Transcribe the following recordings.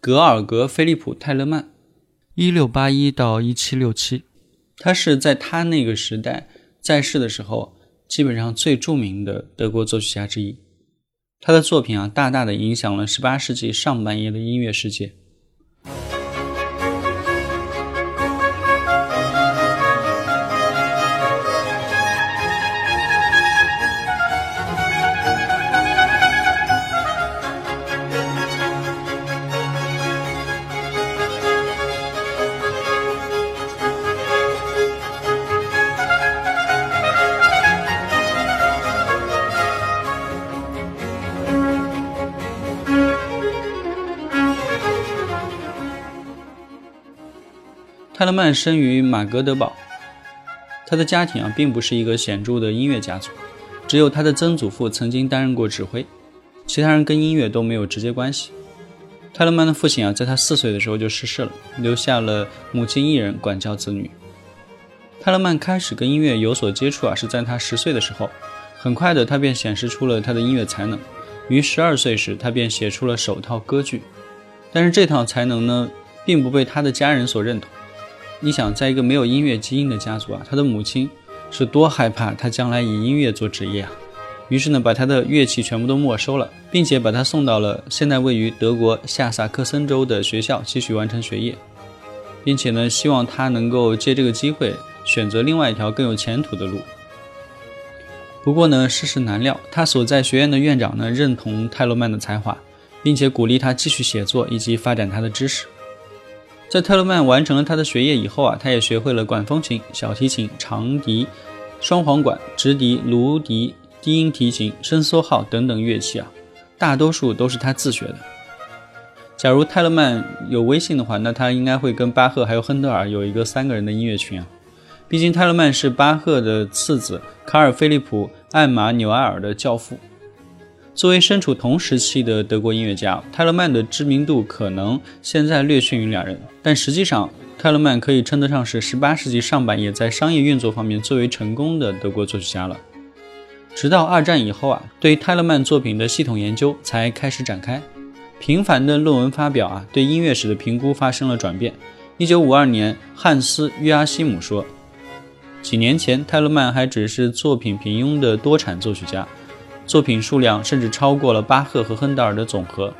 格尔格·菲利普·泰勒曼，一六八一到一七六七，他是在他那个时代在世的时候，基本上最著名的德国作曲家之一。他的作品啊，大大的影响了十八世纪上半叶的音乐世界。泰勒曼生于马格德堡，他的家庭啊并不是一个显著的音乐家族，只有他的曾祖父曾经担任过指挥，其他人跟音乐都没有直接关系。泰勒曼的父亲啊在他四岁的时候就逝世了，留下了母亲一人管教子女。泰勒曼开始跟音乐有所接触啊是在他十岁的时候，很快的他便显示出了他的音乐才能，于十二岁时他便写出了首套歌剧，但是这套才能呢并不被他的家人所认同。你想，在一个没有音乐基因的家族啊，他的母亲是多害怕他将来以音乐做职业啊！于是呢，把他的乐器全部都没收了，并且把他送到了现在位于德国下萨克森州的学校继续完成学业，并且呢，希望他能够借这个机会选择另外一条更有前途的路。不过呢，世事难料，他所在学院的院长呢认同泰勒曼的才华，并且鼓励他继续写作以及发展他的知识。在泰勒曼完成了他的学业以后啊，他也学会了管风琴、小提琴、长笛、双簧管、直笛、芦笛、低音提琴、伸缩号等等乐器啊，大多数都是他自学的。假如泰勒曼有微信的话，那他应该会跟巴赫还有亨德尔有一个三个人的音乐群啊。毕竟泰勒曼是巴赫的次子卡尔·菲利普·艾玛纽埃尔的教父。作为身处同时期的德国音乐家，泰勒曼的知名度可能现在略逊于两人，但实际上，泰勒曼可以称得上是18世纪上半叶在商业运作方面最为成功的德国作曲家了。直到二战以后啊，对泰勒曼作品的系统研究才开始展开，频繁的论文发表啊，对音乐史的评估发生了转变。1952年，汉斯·约阿希姆说：“几年前，泰勒曼还只是作品平庸的多产作曲家。”作品数量甚至超过了巴赫和亨德尔的总和，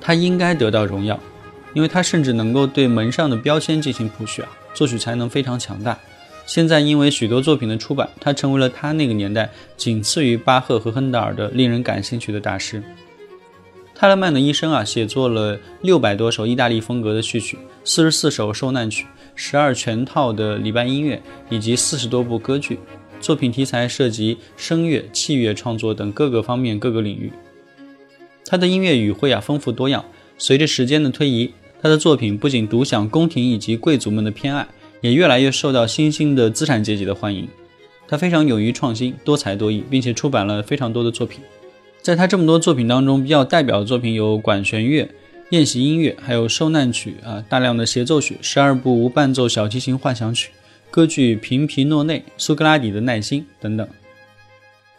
他应该得到荣耀，因为他甚至能够对门上的标签进行谱曲啊，作曲才能非常强大。现在因为许多作品的出版，他成为了他那个年代仅次于巴赫和亨德尔的令人感兴趣的大师。泰勒曼的一生啊，写作了六百多首意大利风格的序曲，四十四首受难曲，十二全套的礼拜音乐，以及四十多部歌剧。作品题材涉及声乐、器乐创作等各个方面、各个领域。他的音乐语汇啊丰富多样。随着时间的推移，他的作品不仅独享宫廷以及贵族们的偏爱，也越来越受到新兴的资产阶级的欢迎。他非常勇于创新，多才多艺，并且出版了非常多的作品。在他这么多作品当中，比较代表的作品有管弦乐、宴席音乐，还有受难曲啊，大量的协奏曲，十二部无伴奏小提琴幻想曲。歌剧《平皮诺内》、苏格拉底的耐心等等。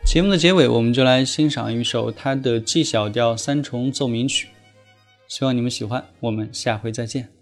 节目的结尾，我们就来欣赏一首他的 G 小调三重奏鸣曲，希望你们喜欢。我们下回再见。